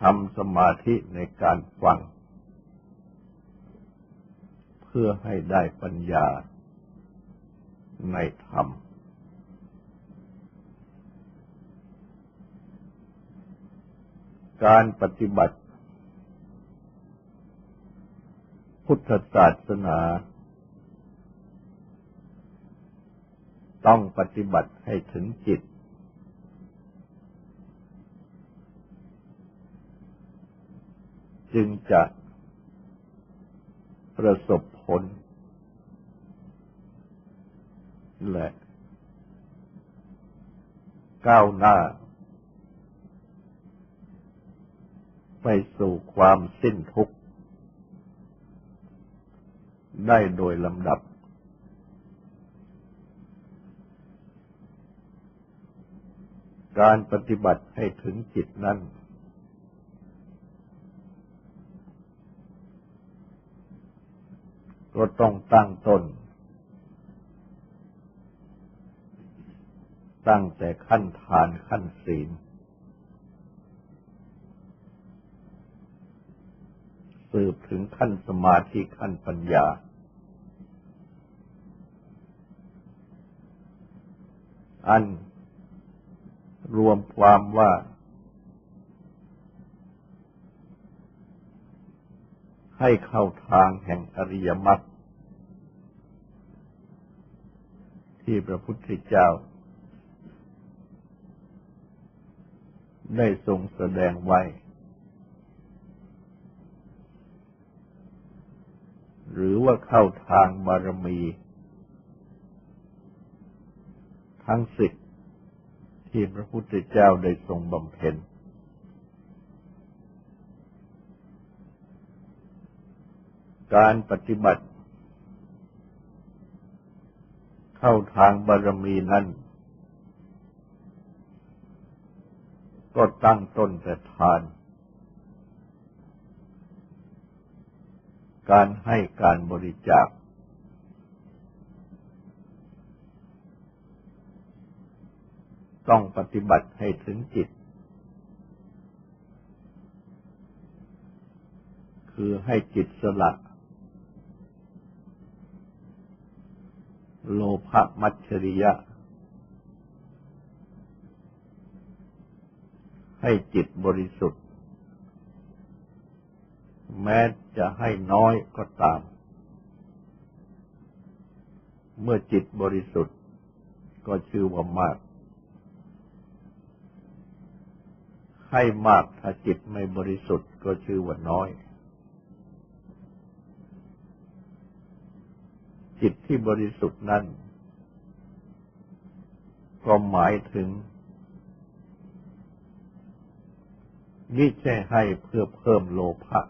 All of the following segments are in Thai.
ทำสมาธิในการฟัง เพื่อให้ได้ปัญญาในธรรม การปฏิบัติ พุทธศาสนา ต้องปฏิบัติให้ถึงจิต จึงจะประสบผล และก้าวหน้า ไปสู่ความสิ้นทุกข์ ได้โดยลำดับ การปฏิบัติให้ถึงจิตนั้น ก็ต้องตั้งต้นตั้งแต่ขั้นทานขั้นศีล สืบถึงขั้นสมาธิขั้นปัญญา อันรวมความว่าให้เข้าทางแห่งอริยมรรค ที่พระพุทธเจ้า ได้ทรงแสดงไว้ หรือว่าเข้าทางบารมี ทั้งสิทธิที่พระพุทธเจ้าได้ทรงบำเพ็ญการปฏิบัติ เข้าทางบารมีนั้น ก็ตั้งต้นแต่ทาน การให้การบริจาค ต้องปฏิบัติให้ถึงจิต คือให้จิตสละ โลภมัจฉริยะ ให้จิตบริสุทธิ์ แม้จะให้น้อยก็ตาม เมื่อจิตบริสุทธิ์ก็ชื่อว่ามาก ให้มากถ้าจิตไม่บริสุทธิ์ก็ชื่อว่าน้อย จิตที่บริสุทธิ์นั้น ก็หมายถึงมิใช่ให้เพื่อเพิ่มโลภะ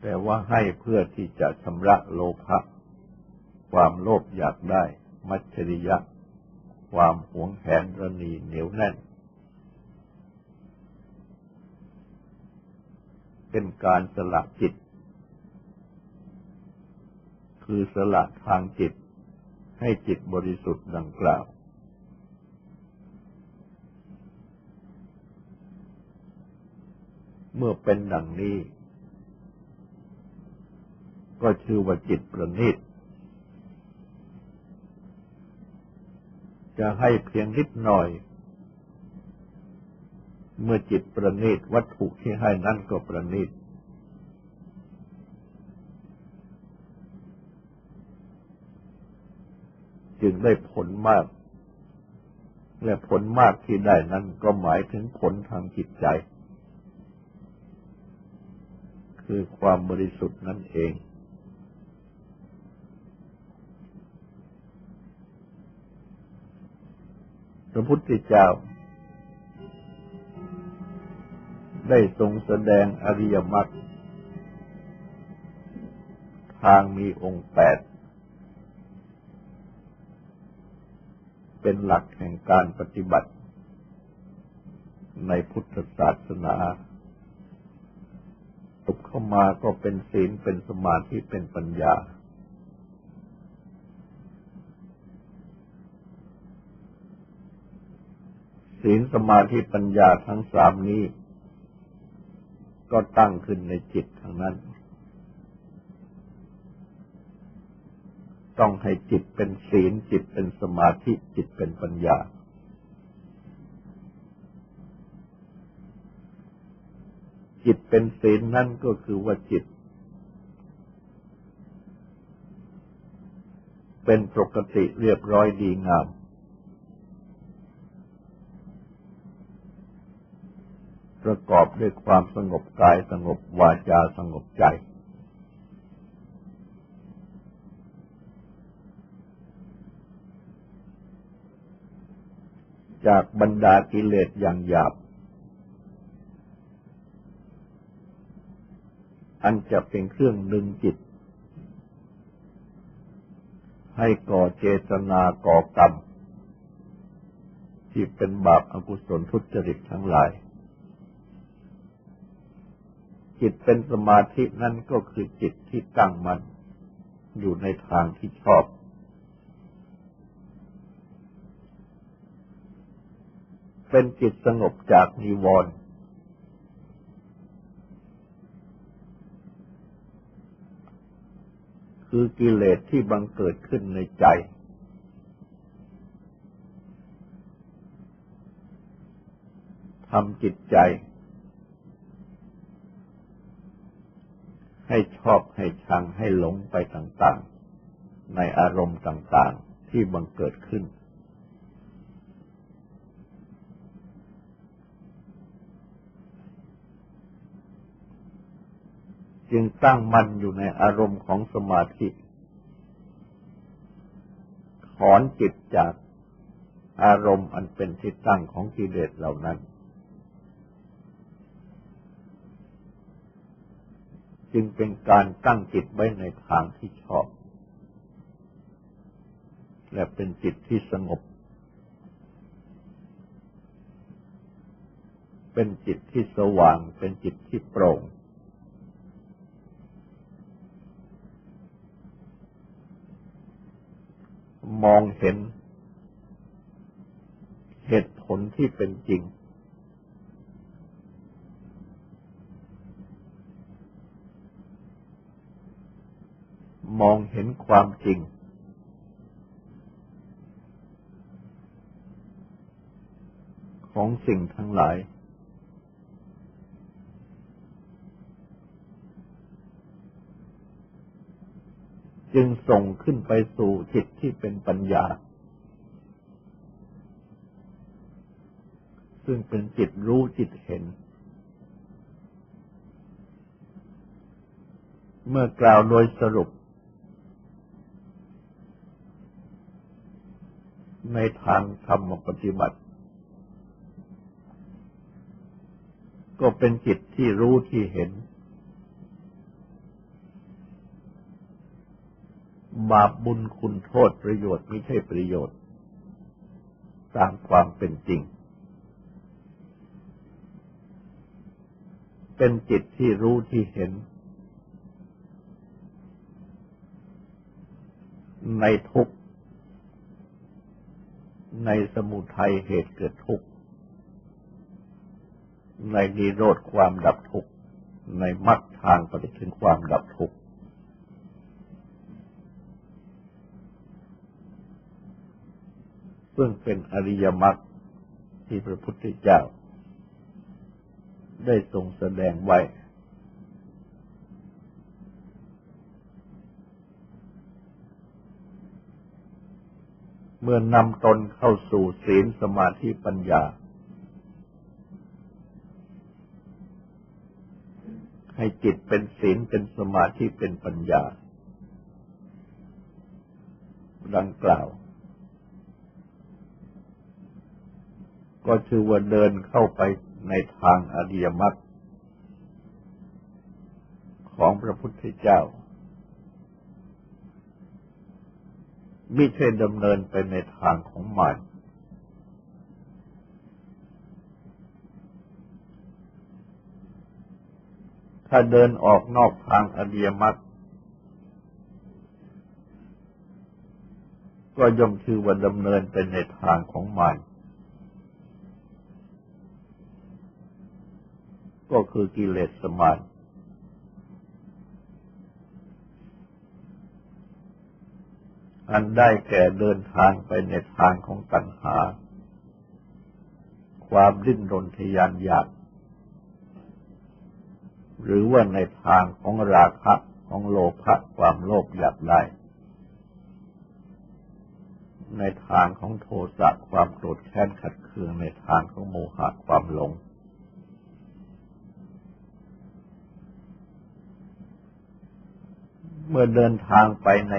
แต่ว่าให้เพื่อที่จะชำระโลภะความโลภอยากได้ มัจฉริยะ ความหวงแหนระนีเหนียวแน่น เป็นการสละจิต คือสละทางจิต ให้จิตบริสุทธิ์ดังกล่าว เมื่อเป็นดังนี้ ก็ชื่อว่าจิตประณีตจะให้เพียงนิดหน่อย เมื่อจิตประณีตวัตถุที่ให้นั่นก็ประณีต จึงได้ผลมาก และผลมากที่ได้นั้นก็หมายถึงผลทางจิตใจ คือความบริสุทธิ์นั่นเอง พระพุทธเจ้า ได้ทรงแสดงอริยมรรคทางมีองค์แปด เป็นหลักแห่งการปฏิบัติ ในพุทธศาสนาตุกเข้ามาก็เป็นศีลเป็นสมาธิเป็นปัญญา ศีลสมาธิปัญญาทั้งสามนี้ ก็ตั้งขึ้นในจิตทั้งนั้น ต้องให้จิตเป็นศีลจิตเป็นสมาธิจิตเป็นปัญญา จิตเป็นศีลนั่นก็คือว่าจิต เป็นปกติเรียบร้อยดีงาม ประกอบด้วยความสงบกายสงบวาจาสงบใจ จากบรรดากิเลสอย่างหยาบ อันจะเป็นเครื่องดึงจิต ให้ก่อเจตนาก่อกรรม ที่เป็นบาปอกุศลทุจริตทั้งหลาย จิตเป็นสมาธินั่นก็คือจิตที่ตั้งมันอยู่ในทางที่ชอบ เป็นจิตสงบจากนิวรณ์คือกิเลสที่บังเกิดขึ้นในใจ ทำจิตใจ ให้ชอบให้ชังให้หลงไปต่างๆ ในอารมณ์ต่างๆที่บังเกิดขึ้น จึงตั้งมั่นอยู่ในอารมณ์ของสมาธิ ถอนจิตจากอารมณ์อันเป็นที่ตั้งของกิเลสเหล่านั้น จึงเป็นการตั้งจิตไว้ในทางที่ชอบ และเป็นจิตที่สงบ เป็นจิตที่สว่าง เป็นจิตที่โปร่ง มองเห็น เหตุผลที่เป็นจริง มองเห็นความจริง ของสิ่งทั้งหลาย จึงส่งขึ้นไปสู่จิตที่เป็นปัญญา ซึ่งเป็นจิตรู้จิตเห็น เมื่อกล่าวโดยสรุป ในทางธรรมปฏิบัติ ก็เป็นจิตที่รู้ที่เห็น บาปบุญคุณโทษประโยชน์ไม่ใช่ประโยชน์ ตามความเป็นจริง เป็นจิตที่รู้ที่เห็น ในทุกในสมุทัยเหตุเกิดทุกข์ ในนิโรธความดับทุกข์ ในมรรคทางปฏิถึงความดับทุกข์ ซึ่งเป็นอริยมรรคที่พระพุทธเจ้า ได้ทรงแสดงไว้ เมื่อนำตนเข้าสู่ศีลสมาธิปัญญา ให้จิตเป็นศีลเป็นสมาธิเป็นปัญญา ดังกล่าว ก็ชื่อว่าเดินเข้าไปในทางอริยมรรคของพระพุทธเจ้า ไม่ใช่ดำเนินไปในทางของมันถ้าเดินออกนอกทางอริยมรรคก็ย่อมชื่อว่าดำเนินไปในทางของมัน ก็คือกิเลสสมานอันได้แก่เดินทางไปในทางของตัณหา ความดิ้นรนทยานอยาก หรือว่าในทางของราคะของโลภะความโลภอยากได้ ในทางของโทสะความโกรธแค้นขัดเคืองในทางของโมหะความหลง เมื่อเดินทางไปใน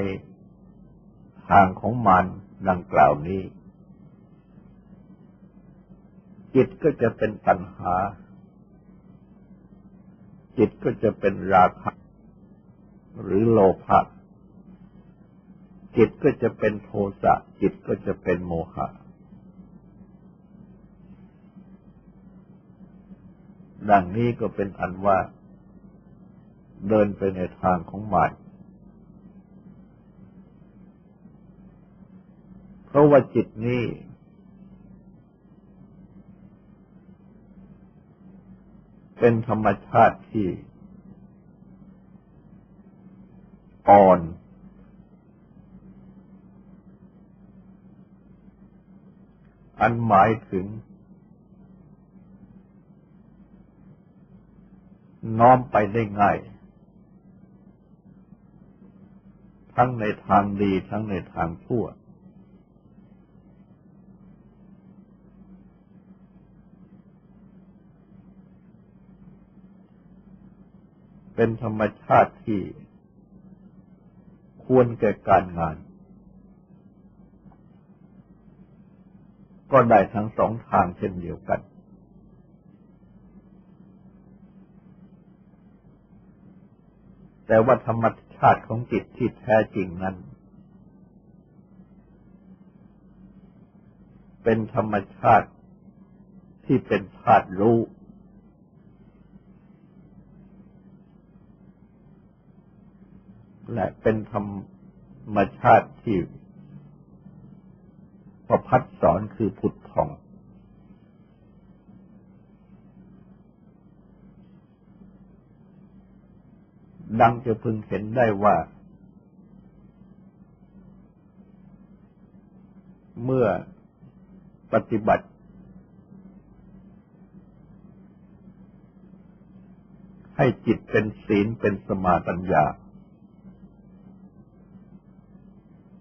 ทางของมารดังกล่าวนี้ จิตก็จะเป็นตัณหา จิตก็จะเป็นราคะหรือโลภะจิตก็จะเป็นโทสะ จิตก็จะเป็นโมหะ ดังนี้ก็เป็นอันว่า เดินไปในทางของมาร ราะว่าจิตนี้ เป็นธรรมชาติที่ อ่อน อันหมายถึง น้อมไปได้ง่ายทั้งในทางดีทั้งในทางชั่ว เป็นธรรมชาติที่ควรแก่การงาน ก็ได้ทั้งสองทางเช่นเดียวกัน แต่ว่าธรรมชาติของจิตที่แท้จริงนั้น เป็นธรรมชาติที่เป็นธาตุรู้ และเป็นธรรมชาติที่ประพัดสอนคือผุดผ่อง ดังจะพึงเห็นได้ว่า เมื่อปฏิบัติให้จิตเป็นศีลเป็นสมาปัญญา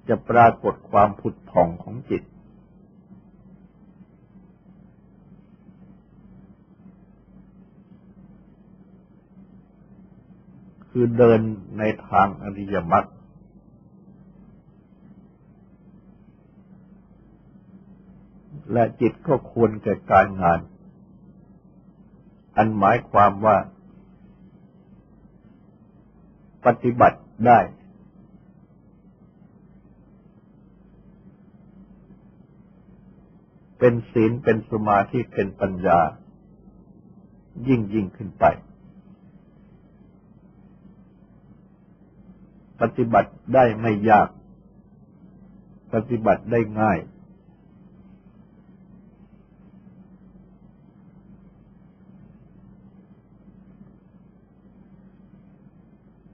จะปรากฏความผุดผ่องของจิต คือเดินในทางอริยมรรคและจิตก็ควรแก่การงาน อันหมายความว่า ปฏิบัติได้ เป็นศีลเป็นสมาธิเป็นปัญญา ยิ่งยิ่งขึ้นไป ปฏิบัติได้ไม่ยาก ปฏิบัติได้ง่าย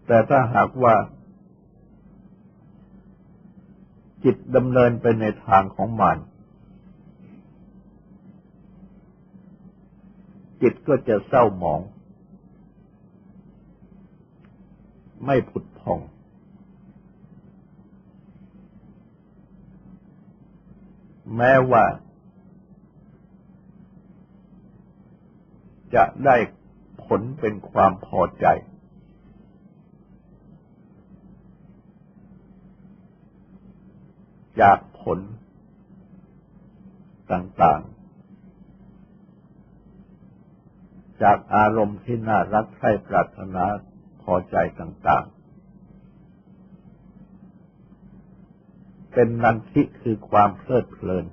แต่ถ้าหากว่า จิตดำเนินไปในทางของมัน จิตก็จะเศร้าหมอง ไม่ผุดผ่อง แม้ว่า จะได้ผลเป็นความพอใจ จากผลต่างๆ จากอารมณ์ที่น่ารักใคร่ปรารถนาพอใจต่างๆ เป็นนันทิคือความเพลิดเพลิน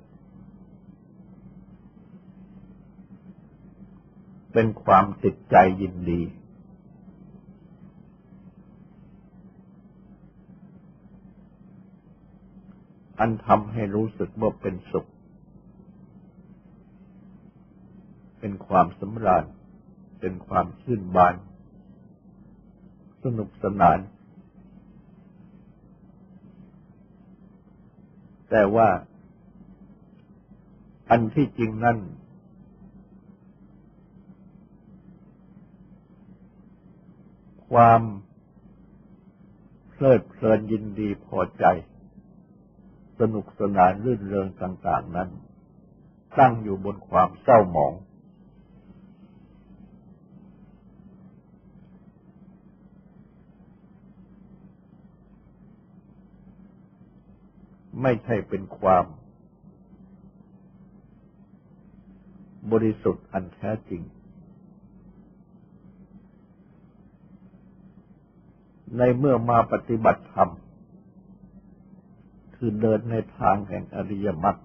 เป็นความติดใจยินดี อันทำให้รู้สึกว่าเป็นสุข เป็นความสำราญ เป็นความชื่นบาน สนุกสนาน แต่ว่า อันที่จริงนั่น ความเพลิดเพลินยินดีพอใจ สนุกสนานรื่นเริงต่าง ๆ นั้น ตั้งอยู่บนความเศร้าหมอง ไม่ใช่เป็นความ บริสุทธิ์อันแท้จริง ในเมื่อมาปฏิบัติธรรม คือเดินในทางแห่งอริยมรรค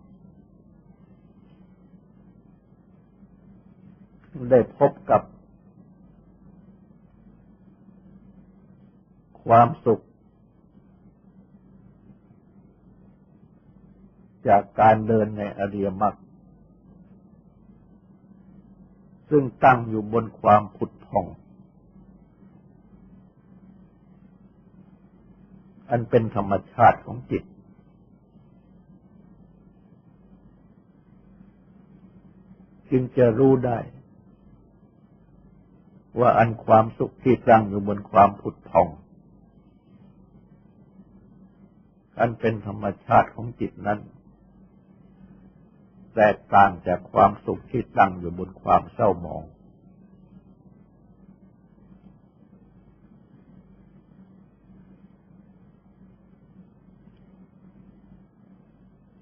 ได้พบกับความสุข จากการเดินในอริยมรรคซึ่งตั้งอยู่บนความผุดผ่อง อันเป็นธรรมชาติของจิต จึงจะรู้ได้ ว่าอันความสุขที่ตั้งอยู่บนความผุดผ่อง อันเป็นธรรมชาติของจิตนั้น แตกต่างจากความสุขที่ตั้งอยู่บนความเศร้าหมอง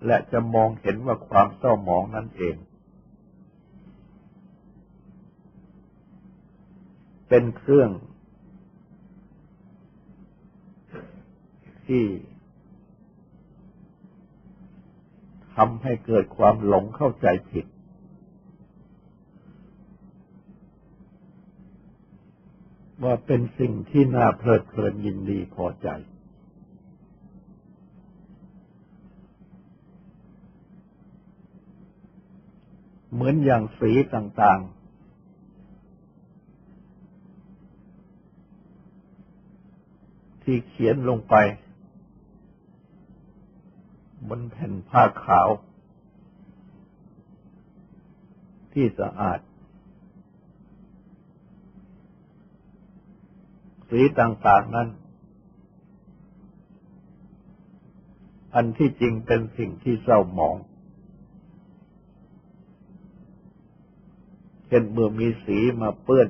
และจะมองเห็นว่าความเศร้าหมองนั่นเอง เป็นเครื่องที่ ทำให้เกิดความหลงเข้าใจผิด ว่าเป็นสิ่งที่น่าเพลิดเพลินยินดีพอใจ เหมือนอย่างสีต่าง ๆที่เขียนลงไป บนแผ่นผ้าขาว ที่สะอาด สีต่างๆนั้น อันที่จริงเป็นสิ่งที่เศร้าหมอง เช่นเมื่อมีสีมาเปื้อน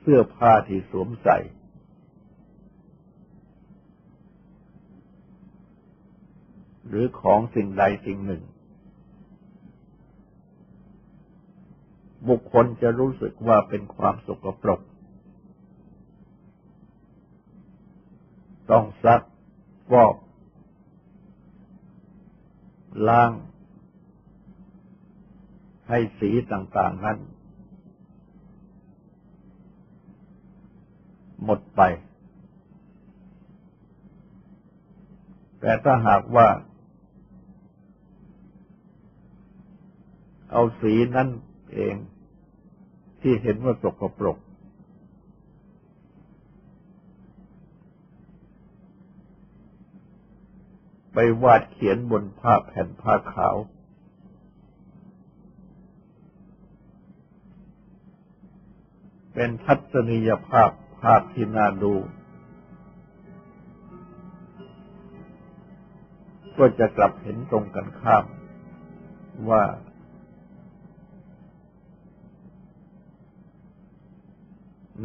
เสื้อผ้าที่สวมใส่ หรือของสิ่งใดสิ่งหนึ่ง บุคคลจะรู้สึกว่าเป็นความสกปรก ต้องซักฟอกล้าง ให้สีต่างๆนั้น หมดไปแต่ถ้าหากว่า เอาสีนั่นเอง ที่เห็นว่าสกปรกไปวาดเขียนบนผ้าแผ่นผ้าขาว เป็นทัศนียภาพภาพที่น่าดู ก็จะกลับเห็นตรงกันข้ามว่า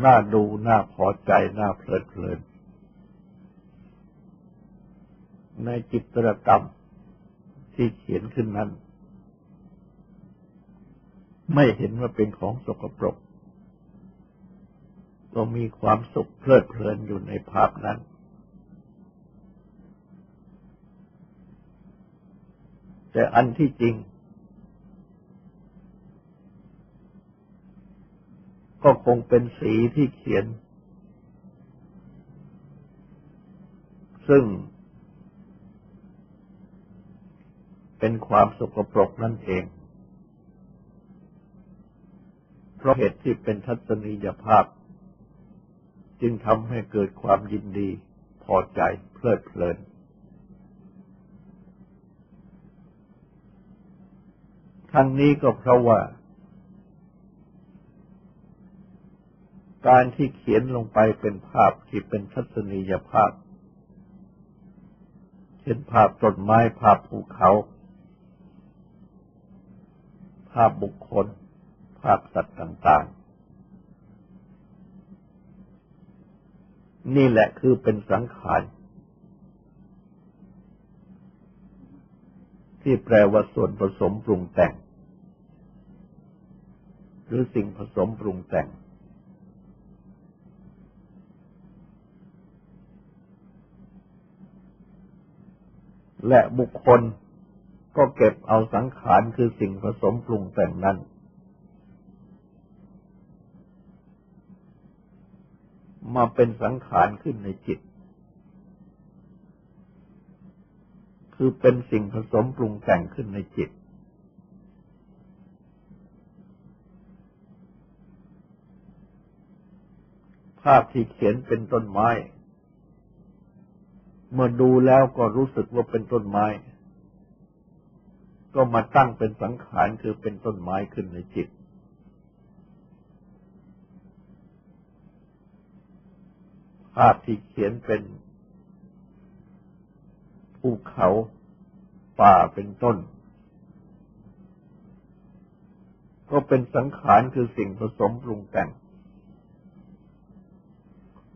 น่าดูน่าพอใจน่าเพลิดเพลิน ในจิตรกรรมที่เขียนขึ้นนั้น ไม่เห็นว่าเป็นของสกปรกก็มีความสุขเพลิดเพลินอยู่ในภาพนั้น แต่อันที่จริง ก็คงเป็นสีที่เขียน ซึ่ง เป็นความสกปรกนั่นเอง เพราะเหตุที่เป็นทัศนียภาพ จึงทำให้เกิดความยินดีพอใจเพลิดเพลินทั้งนี้ก็เพราะว่า การที่เขียนลงไปเป็นภาพที่เป็นทัศนียภาพ เช่นภาพต้นไม้ภาพภูเขา ภาพบุคคล ภาพสัตว์ต่าง ๆ นี่แหละคือเป็นสังขารที่แปลว่าส่วนผสมปรุงแต่ง หรือสิ่งผสมปรุงแต่ง และบุคคลก็เก็บเอาสังขารคือสิ่งผสมปรุงแต่งนั้น มาเป็นสังขารขึ้นในจิต คือเป็นสิ่งผสมปรุงแต่งขึ้นในจิต ภาพที่เขียนเป็นต้นไม้ เมื่อดูแล้วก็รู้สึกว่าเป็นต้นไม้ ก็มาตั้งเป็นสังขารคือเป็นต้นไม้ขึ้นในจิต ภาพที่เขียนเป็นภูเขาป่าเป็นต้น ก็เป็นสังขารคือสิ่งผสมปรุงแต่ง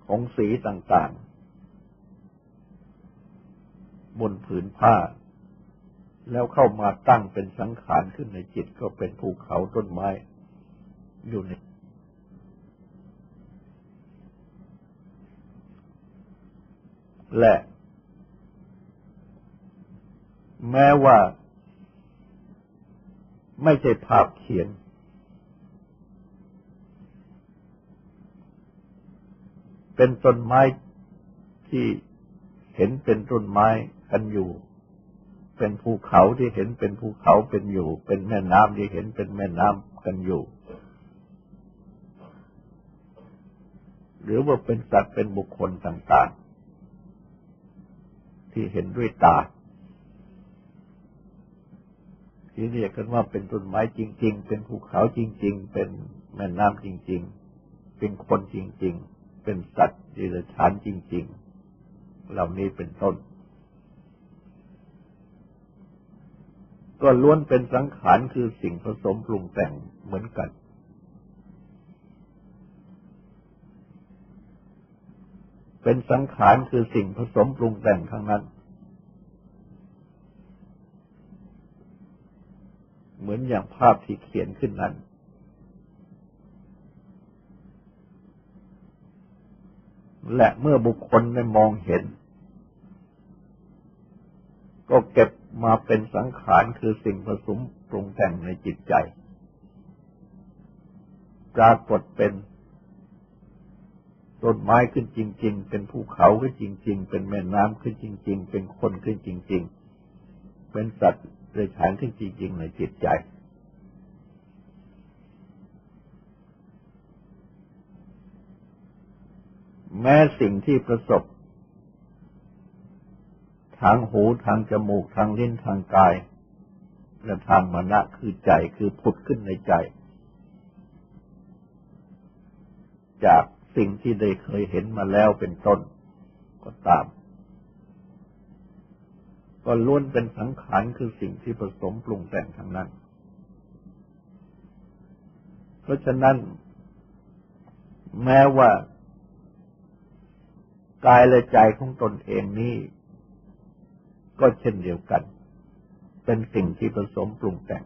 ของสีต่างๆ บนผืนผ้า แล้วเข้ามาตั้งเป็นสังขารขึ้นในจิตก็เป็นภูเขาต้นไม้ อยู่ในและ แม้ว่า ไม่ใช่ภาพเขียน เป็นต้นไม้ที่เห็นเป็นต้นไม้ กันอยู่ เป็นภูเขาที่เห็นเป็นภูเขาเป็นอยู่ เป็นแม่น้ำที่เห็นเป็นแม่น้ำกันอยู่ หรือว่าเป็นสัตว์เป็นบุคคลต่าง ๆ ที่เห็นด้วยตาที่เรียกกันว่าเป็นต้นไม้จริง ๆ เป็นภูเขาจริง ๆ เป็นแม่น้ำจริง ๆ เป็นคนจริง ๆ เป็นสัตว์ดิรฉานจริง ๆ เหล่านี้เป็นต้น ก็ล้วนเป็นสังขารคือสิ่งผสมปรุงแต่งเหมือนกัน เป็นสังขารคือสิ่งผสมปรุงแต่งทั้งนั้น เหมือนอย่างภาพที่เขียนขึ้นนั้น และเมื่อบุคคลได้มองเห็น ก็เก็บมาเป็นสังขารคือสิ่งผสมปรุงแต่งในจิตใจ ปรากฏเป็นต้นไม้ขึ้นจริง ๆ เป็นภูเขาขึ้นจริง ๆ เป็นแม่น้ำขึ้นจริง ๆ เป็นคนขึ้นจริง ๆ เป็นสัตว์เรือยฉานขึ้นจริง ๆ ในจิตใจ แม้สิ่งที่ประสบ ทางหูทางจมูกทางลิ้นทางกายและทางมณะคือใจคือผุดขึ้นในใจ จากสิ่งที่ได้เคยเห็นมาแล้วเป็นต้นก็ตาม ก็ล้วนเป็นสังขารคือสิ่งที่ผสมปรุงแต่งทั้งนั้น เพราะฉะนั้น แม้ว่ากายและใจของตนเองนี้ ก็เช่นเดียวกัน เป็นสิ่งที่ผสมปรุงแต่ง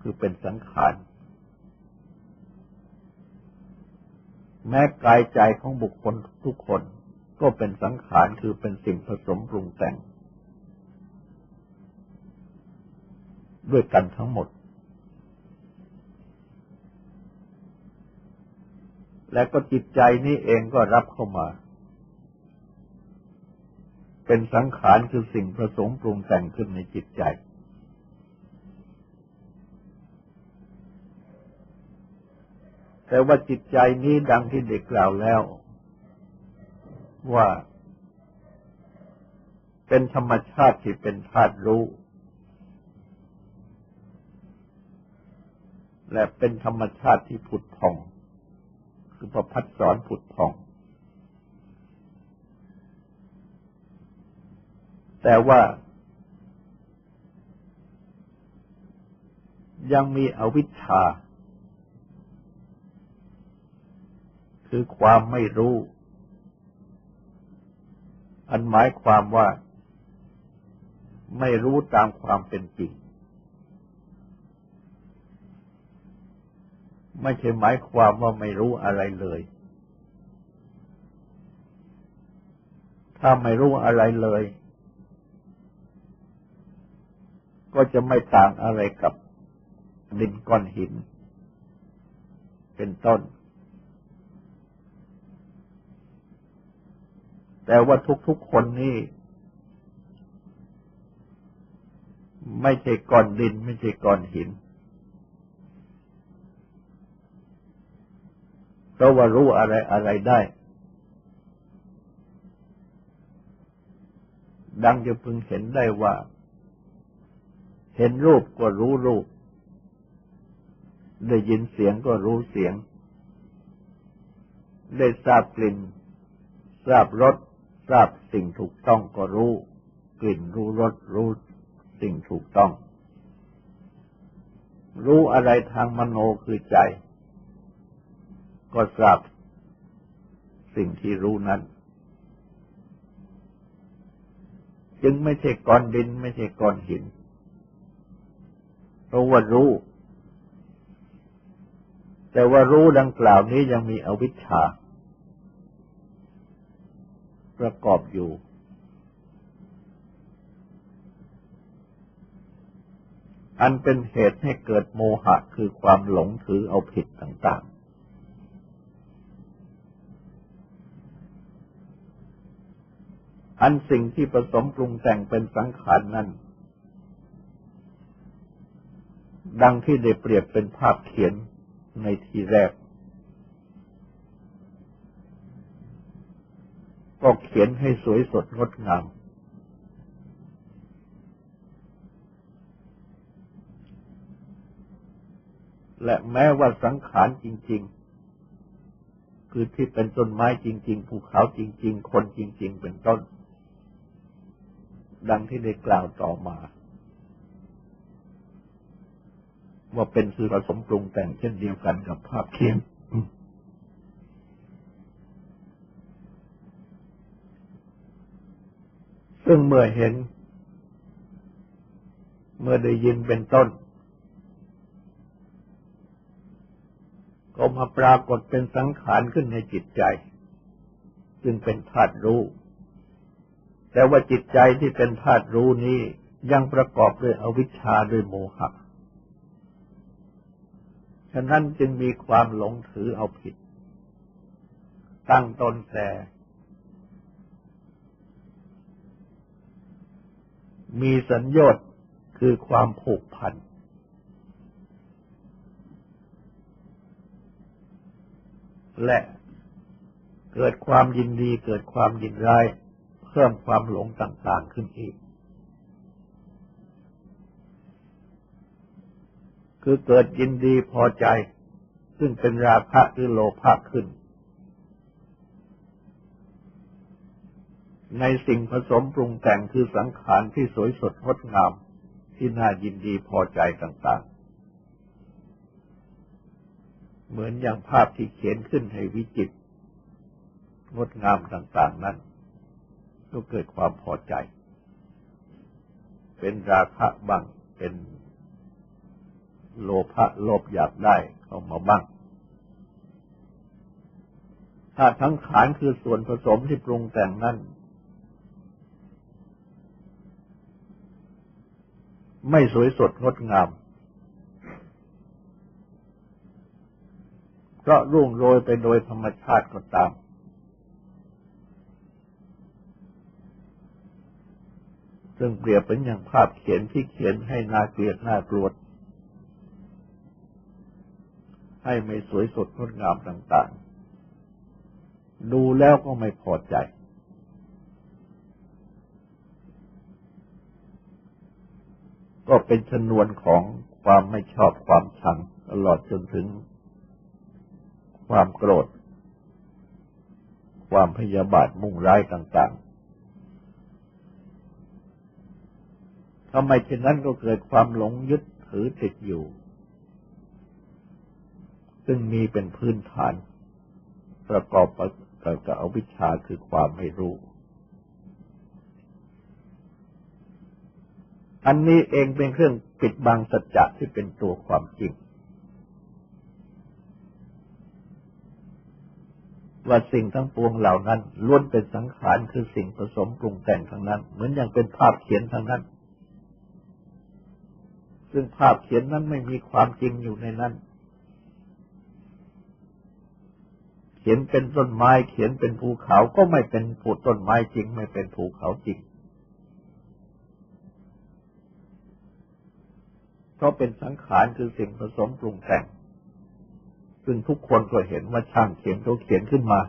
คือเป็นสังขาร แม้กายใจของบุคคลทุกคนก็เป็นสังขารคือเป็นสิ่งผสมปรุงแต่ง ด้วยกันทั้งหมด และก็จิตใจนี้เองก็รับเข้ามา เป็นสังขารคือสิ่งผสมปรุงแต่งขึ้นในจิตใจ แต่ว่าจิตใจนี้ดังที่เด็กกล่าวแล้ว ว่า เป็นธรรมชาติที่เป็นธาตุรู้ และเป็นธรรมชาติที่ผุดผ่อง คือประพัดสอนผุดผ่อง แต่ว่ายังมีอวิชชา คือความไม่รู้ อันหมายความว่า ไม่รู้ตามความเป็นจริง ไม่ใช่หมายความว่าไม่รู้อะไรเลย ถ้าไม่รู้อะไรเลย ก็จะไม่ต่างอะไรกับดินก้อนหิน เป็นต้น แต่ว่าทุกๆคนนี่ไม่ใช่ก้อนดิน ไม่ใช่ก้อนหิน เพราะว่ารู้อะไรอะไรได้ ดังจะพึงเห็นได้ว่า เห็นรูปก็รู้รูป ได้ยินเสียงก็รู้เสียง ได้ทราบกลิ่น ทราบรส ทราบสิ่งถูกต้องก็รู้ กลิ่นรู้รสรู้สิ่งถูกต้อง รู้อะไรทางมโนคือใจ ก็ทราบสิ่งที่รู้นั้น จึงไม่ใช่ก้อนดินไม่ใช่ก้อนหิน ราะว่ารู้ แต่ว่ารู้ดังกล่าวนี้ยังมีอวิชชา ประกอบอยู่ อันเป็นเหตุให้เกิดโมหะคือความหลงถือเอาผิดต่างๆอันสิ่งที่ผสมปรุงแต่งเป็นสังขารนั้น ดังที่ได้เปรียบเป็นภาพเขียนในทีแรก ก็เขียนให้สวยสดงดงาม และแม้ว่าสังขารจริง ๆ คือที่เป็นต้นไม้จริง ๆ ภูเขาจริง ๆ คนจริง ๆ เป็นต้น ดังที่ได้กล่าวต่อมา ว่าเป็นสื่อผสมปรุงแต่งเช่นเดียวกันกับภาพเขียนซึ่งเมื่อเห็น เมื่อได้ยินเป็นต้น ก็มาปรากฏเป็นสังขารขึ้นในจิตใจ จึงเป็นธาตุรู้ แต่ว่าจิตใจที่เป็นธาตุรู้นี้ยังประกอบด้วยอวิชชาด้วยโมหะ ฉะนั้นจึงมีความหลงถือเอาผิด ตั้งตนแต่มีสัญญาตคือความผูกพัน และเกิดความยินดีเกิดความยินร้าย เพิ่มความหลงต่าง ๆ ขึ้นอีก คือเกิดยินดีพอใจ ซึ่งเป็นราคะหรือโลภะขึ้น ในสิ่งผสมปรุงแต่งคือสังขารที่สวยสดงดงาม ที่น่ายินดีพอใจต่างๆ เหมือนอย่างภาพที่เขียนขึ้นให้วิจิตงดงามต่างๆนั้นก็เกิดความพอใจ เป็นราคะบ้างเป็น โลภะโลภอยากได้เข้ามาบ้างถ้าทั้งขานคือส่วนผสมที่ปรุงแต่งนั้นไม่สวยสดงดงาม เพราะรุ่งโรยไปโดยธรรมชาติก็ตาม ซึ่งเปรียบเป็นอย่างภาพเขียนที่เขียนให้น่าเกลียดน่ากลัว ให้ไม่สวยสดงดงามต่าง ๆ ดูแล้วก็ไม่พอใจ ก็เป็นชนวนของความไม่ชอบความชังตลอดจนถึง ความโกรธ ความพยาบาทมุ่งร้ายต่าง ๆทำไมเช่นนั้นก็เกิดความหลงยึดถือติดอยู่ ซึ่งมีเป็นพื้นฐาน ประกอบกับอวิชชาคือความไม่รู้ อันนี้เองเป็นเครื่องปิดบังสัจจะที่เป็นตัวความจริง ว่าสิ่งทั้งปวงเหล่านั้นล้วนเป็นสังขารคือสิ่งผสมปรุงแต่งทั้งนั้น เหมือนอย่างเป็นภาพเขียนทั้งนั้น ซึ่งภาพเขียนนั้นไม่มีความจริงอยู่ในนั้น เขียนเป็นต้นไม้ เขียนเป็นภูเขาก็ไม่เป็นผูต้นไม้จริง ไม่เป็นภูเขาจริงเพราะเป็นสังขารคือสิ่งผสมปรุงแต่ง ซึ่งทุกคนก็เห็นว่าช่างเขียนเขาเขียนขึ้นมา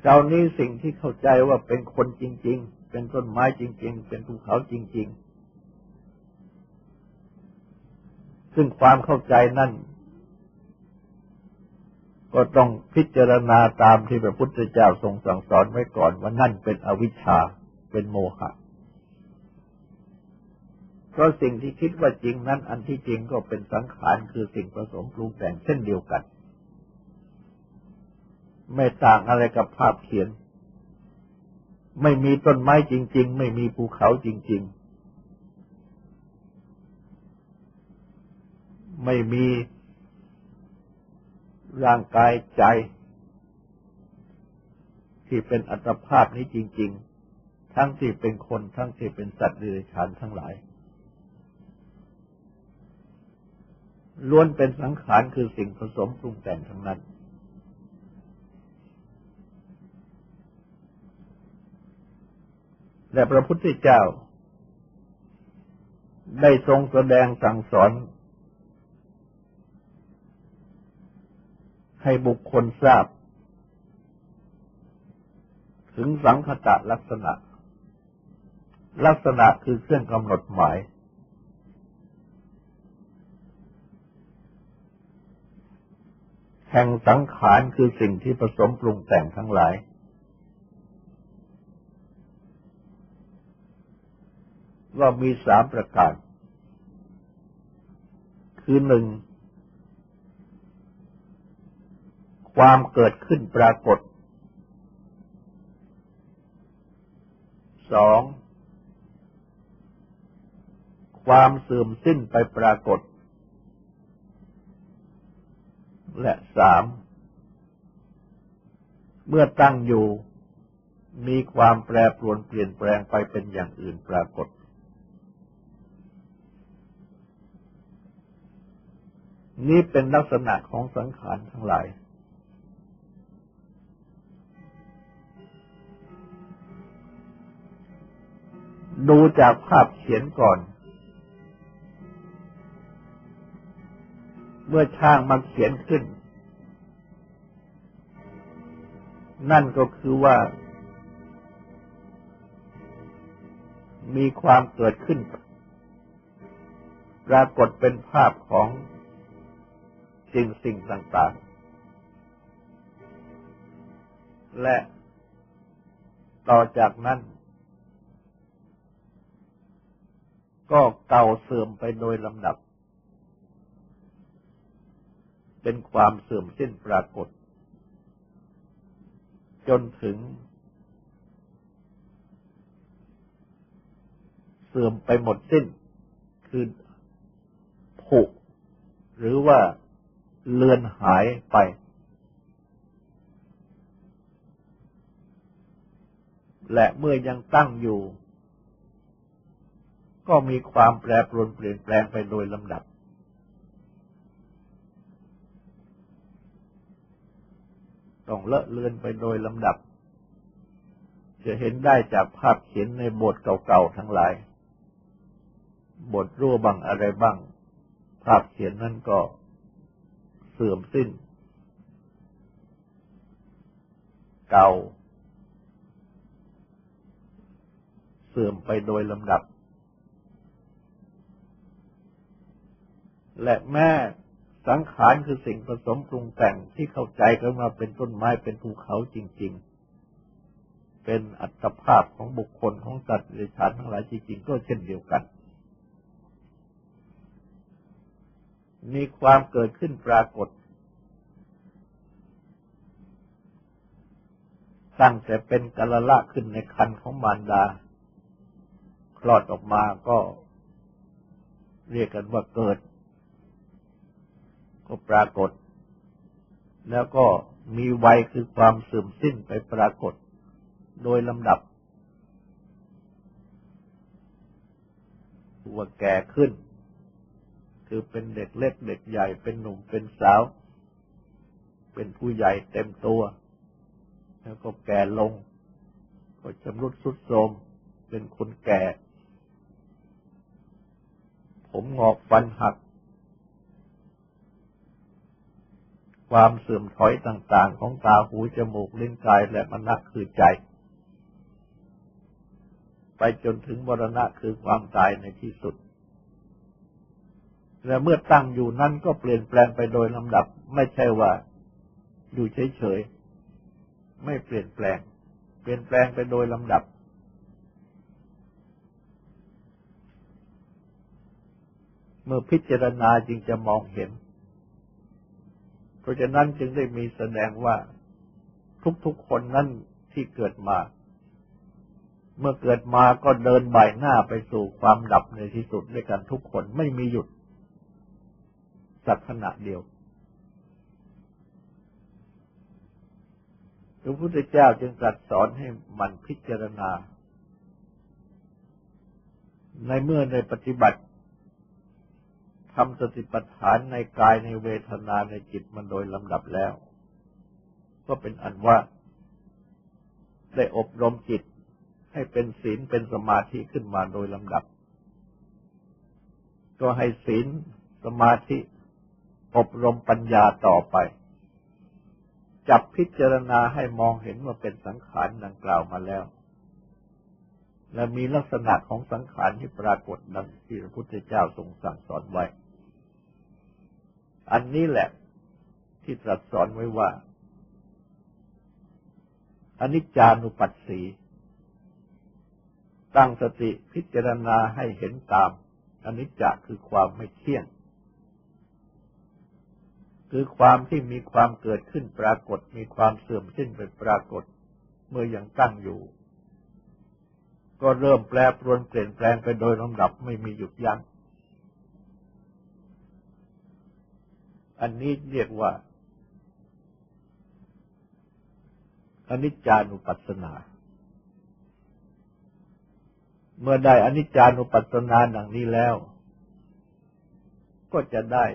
คราวนี้สิ่งที่เข้าใจว่าเป็นคนจริง ๆ เป็นต้นไม้จริง ๆ เป็นภูเขาจริง ๆ ซึ่งความเข้าใจนั่น ก็ต้องพิจารณาตามที่พระพุทธเจ้าทรงสั่งสอนไว้ก่อนว่านั่นเป็นอวิชชาเป็นโมหะเพราะสิ่งที่คิดว่าจริงนั้น อันที่จริงก็เป็นสังขารคือสิ่งผสมปรุงแต่งเช่นเดียวกัน ไม่ต่างอะไรกับภาพเขียน ไม่มีต้นไม้จริง ๆ ไม่มีภูเขาจริง ๆ ไม่มี ร่างกายใจ ที่เป็นอัตภาพนี้จริง ๆ ทั้งที่เป็นคนทั้งที่เป็นสัตว์เดรัจฉานทั้งหลาย ล้วนเป็นสังขารคือสิ่งผสมปรุงแต่งทั้งนั้น และพระพุทธเจ้าได้ทรงแสดงสั่งสอน ให้บุคคลทราบ ถึงสังคตะลักษณะ ลักษณะคือเครื่องกำหนดหมาย แห่งสังขารคือสิ่งที่ผสมปรุงแต่งทั้งหลายว่ามีสามประการ คือหนึ่ง ความเกิดขึ้นปรากฏสองความเสื่อมสิ้นไปปรากฏ และสามเมื่อตั้งอยู่ มีความแปรปรวนเปลี่ยนแปลงไปเป็นอย่างอื่นปรากฏ นี้เป็นลักษณะของสังขารทั้งหลาย ดูจากภาพเขียนก่อน เมื่อช่างมาเขียนขึ้น นั่นก็คือว่า มีความเกิดขึ้น ปรากฏเป็นภาพของสิ่งสิ่งต่างๆ และต่อจากนั้น ก็เก่าเสื่อมไปโดยลำดับ เป็นความเสื่อมสิ้นปรากฏ จนถึง เสื่อมไปหมดสิ้น คือผุหรือว่าเลือนหายไป และเมื่อยังตั้งอยู่ ก็มีความแปรปรวนเปลี่ยนแปลงไปโดยลำดับ ต้องเลอะเลือนไปโดยลำดับ จะเห็นได้จากภาพเขียนในบทเก่าๆทั้งหลาย บทรั่วบ้างอะไรบ้าง ภาพเขียนนั้นก็เสื่อมสิ้น เก่า เสื่อมไปโดยลำดับ และแม่สังขารคือสิ่งผสมปรุงแต่งที่เข้าใจกันมาเป็นต้นไม้เป็นภูเขาจริง ๆ เป็นอัตภาพของบุคคลของสัตว์หรือชานทั้งหลายจริง ๆ ก็เช่นเดียวกัน มีความเกิดขึ้นปรากฏ ตั้งแต่เป็นกะละละขึ้นในคันของมารดา คลอดออกมาก็เรียกกันว่าเกิด ก็ปรากฏ แล้วก็มีวัยคือความเสื่อมสิ้นไปปรากฏ โดยลำดับว่าแก่ขึ้น คือเป็นเด็กเล็กเด็กใหญ่เป็นหนุ่มเป็นสาว เป็นผู้ใหญ่เต็มตัว แล้วก็แก่ลง ก็ชำรุดสุดโทรมเป็นคนแก่ ผมงอกฟันหัก ความเสื่อมถอยต่าง ๆ ของตาหูจมูกลิ้นกายและมณะคือใจ ไปจนถึงมรณะคือความตายในที่สุด และเมื่อตั้งอยู่นั้นก็เปลี่ยนแปลงไปโดยลำดับ ไม่ใช่ว่าอยู่เฉยๆไม่เปลี่ยนแปลง เปลี่ยนแปลงไปโดยลำดับเมื่อพิจารณาจึงจะมองเห็น เพราะฉะนั้นจึงได้มีแสดงว่าทุกๆคนนั้นที่เกิดมา เมื่อเกิดมาก็เดินบ่ายหน้าไปสู่ความดับในที่สุดด้วยกันทุกคนไม่มีหยุด สักขณะเดียวพระพุทธเจ้าจึงตรัสสอนให้มันพิจารณา ในเมื่อในปฏิบัติ ทำสติปัฏฐานในกายในเวทนาในจิตมันโดยลำดับแล้ว ก็เป็นอันว่า ได้อบรมจิตให้เป็นศีลเป็นสมาธิขึ้นมาโดยลำดับ ก็ให้ศีลสมาธิอบรมปัญญาต่อไป จับพิจารณาให้มองเห็นว่าเป็นสังขารดังกล่าวมาแล้ว และมีลักษณะของสังขารที่ปรากฏดังที่พระพุทธเจ้าทรงสั่งสอนไว้ อันนี้แหละ ที่ตรัสสอนไว้ว่าอนิจจานุปัสสี ตั้งสติพิจารณาให้เห็นตามอนิจจคือความไม่เที่ยง คือความที่มีความเกิดขึ้นปรากฏ มีความเสื่อมสิ้นเป็นปรากฏ เมื่อยังตั้งอยู่ ก็เริ่มแปรปรวนเปลี่ยนแปลงไปโดยลำดับไม่มีหยุดยัง้ง อันนี้เรียกว่าอนิจจานุปัสสนา เมื่อได้อนิจจานุปัสสนาดังนี้แล้ว ก็จะได้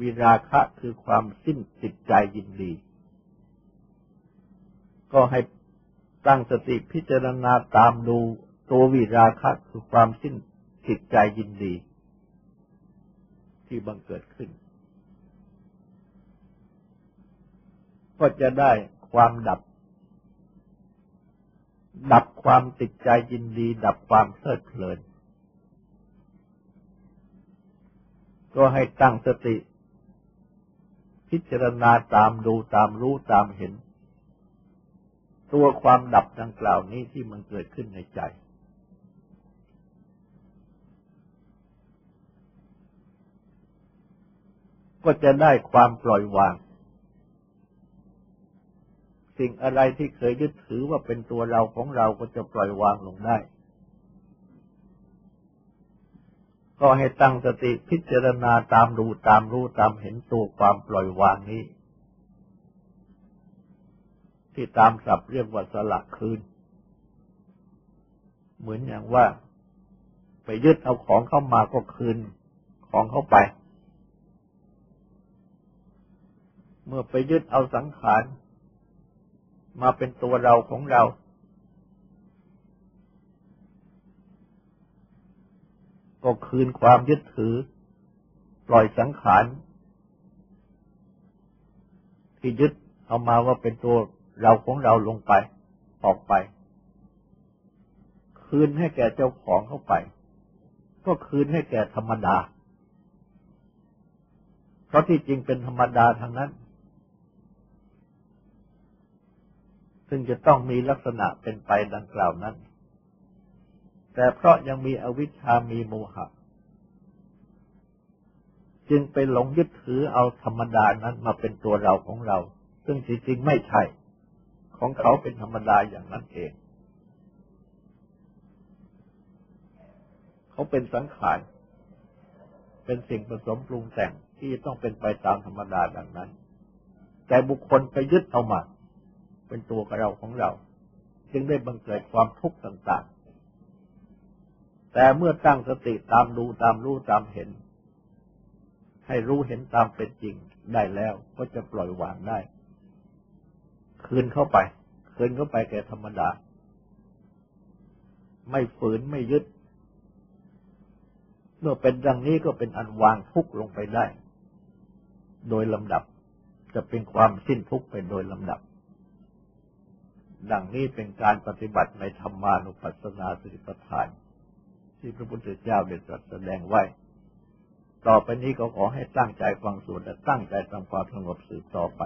วิราคะคือความสิ้นจิตใจยินดี ก็ให้ตั้งสติพิจารณาตามดูตัววิราคะคือความสิ้นจิตใจยินดี ที่บังเกิดขึ้น ก็จะได้ความดับ ดับความติดใจยินดี ดับความเพลิดเพลิน ก็ให้ตั้งสติ พิจารณาตามดูตามรู้ตามเห็น ตัวความดับดังกล่าวนี้ที่มันเกิดขึ้นในใจ ก็จะได้ความปล่อยวาง สิ่งอะไรที่เคยยึดถือว่าเป็นตัวเราของเราก็จะปล่อยวางลงได้ ก็ให้ตั้งสติพิจารณาตามดูตามรู้ตามเห็นตัวความปล่อยวางนี้ ที่ตามศัพท์เรียกว่าสลักคืน เหมือนอย่างว่า ไปยึดเอาของเข้ามาก็คืนของเข้าไป เมื่อไปยึดเอาสังขาร มาเป็นตัวเราของเรา ก็คืนความยึดถือ ปล่อยสังขาร ที่ยึดเอามาว่าเป็นตัวเราของเราลงไป ออกไป คืนให้แก่เจ้าของเข้าไป ก็คืนให้แก่ธรรมดา เพราะที่จริงเป็นธรรมดาทางนั้น ซึ่งจะต้องมีลักษณะเป็นไปดังกล่าวนั้น แต่เพราะยังมีอวิชชามีโมหะ จึงไปหลงยึดถือเอาธรรมดานั้นมาเป็นตัวเราของเรา ซึ่งจริงๆไม่ใช่ ของเขาเป็นธรรมดาอย่างนั้นเอง เขาเป็นสังขาร เป็นสิ่งผสมปรุงแต่งที่ต้องเป็นไปตามธรรมดาดังนั้น แต่บุคคลไปยึดเอามา เป็นตัวเราของเรา จึงได้บังเกิดความทุกข์ต่างๆ แต่เมื่อตั้งสติตามดูตามรู้ตามเห็น ให้รู้เห็นตามเป็นจริงได้แล้วก็จะปล่อยวางได้ คืนเข้าไป คืนเข้าไปแก่ธรรมดา ไม่ฝืนไม่ยึด เมื่อเป็นดังนี้ก็เป็นอันวางทุกข์ลงไปได้ โดยลำดับจะเป็นความสิ้นทุกข์ไปโดยลำดับ ดังนี้เป็นการปฏิบัติในธรรมานุปัสสนาสติปัฏฐาน ที่พระพุทธเจ้าได้ตรัสแสดงไว้ ต่อไปนี้ก็ขอให้ตั้งใจฟังสวดและตั้งใจทำความสงบสืบต่อไป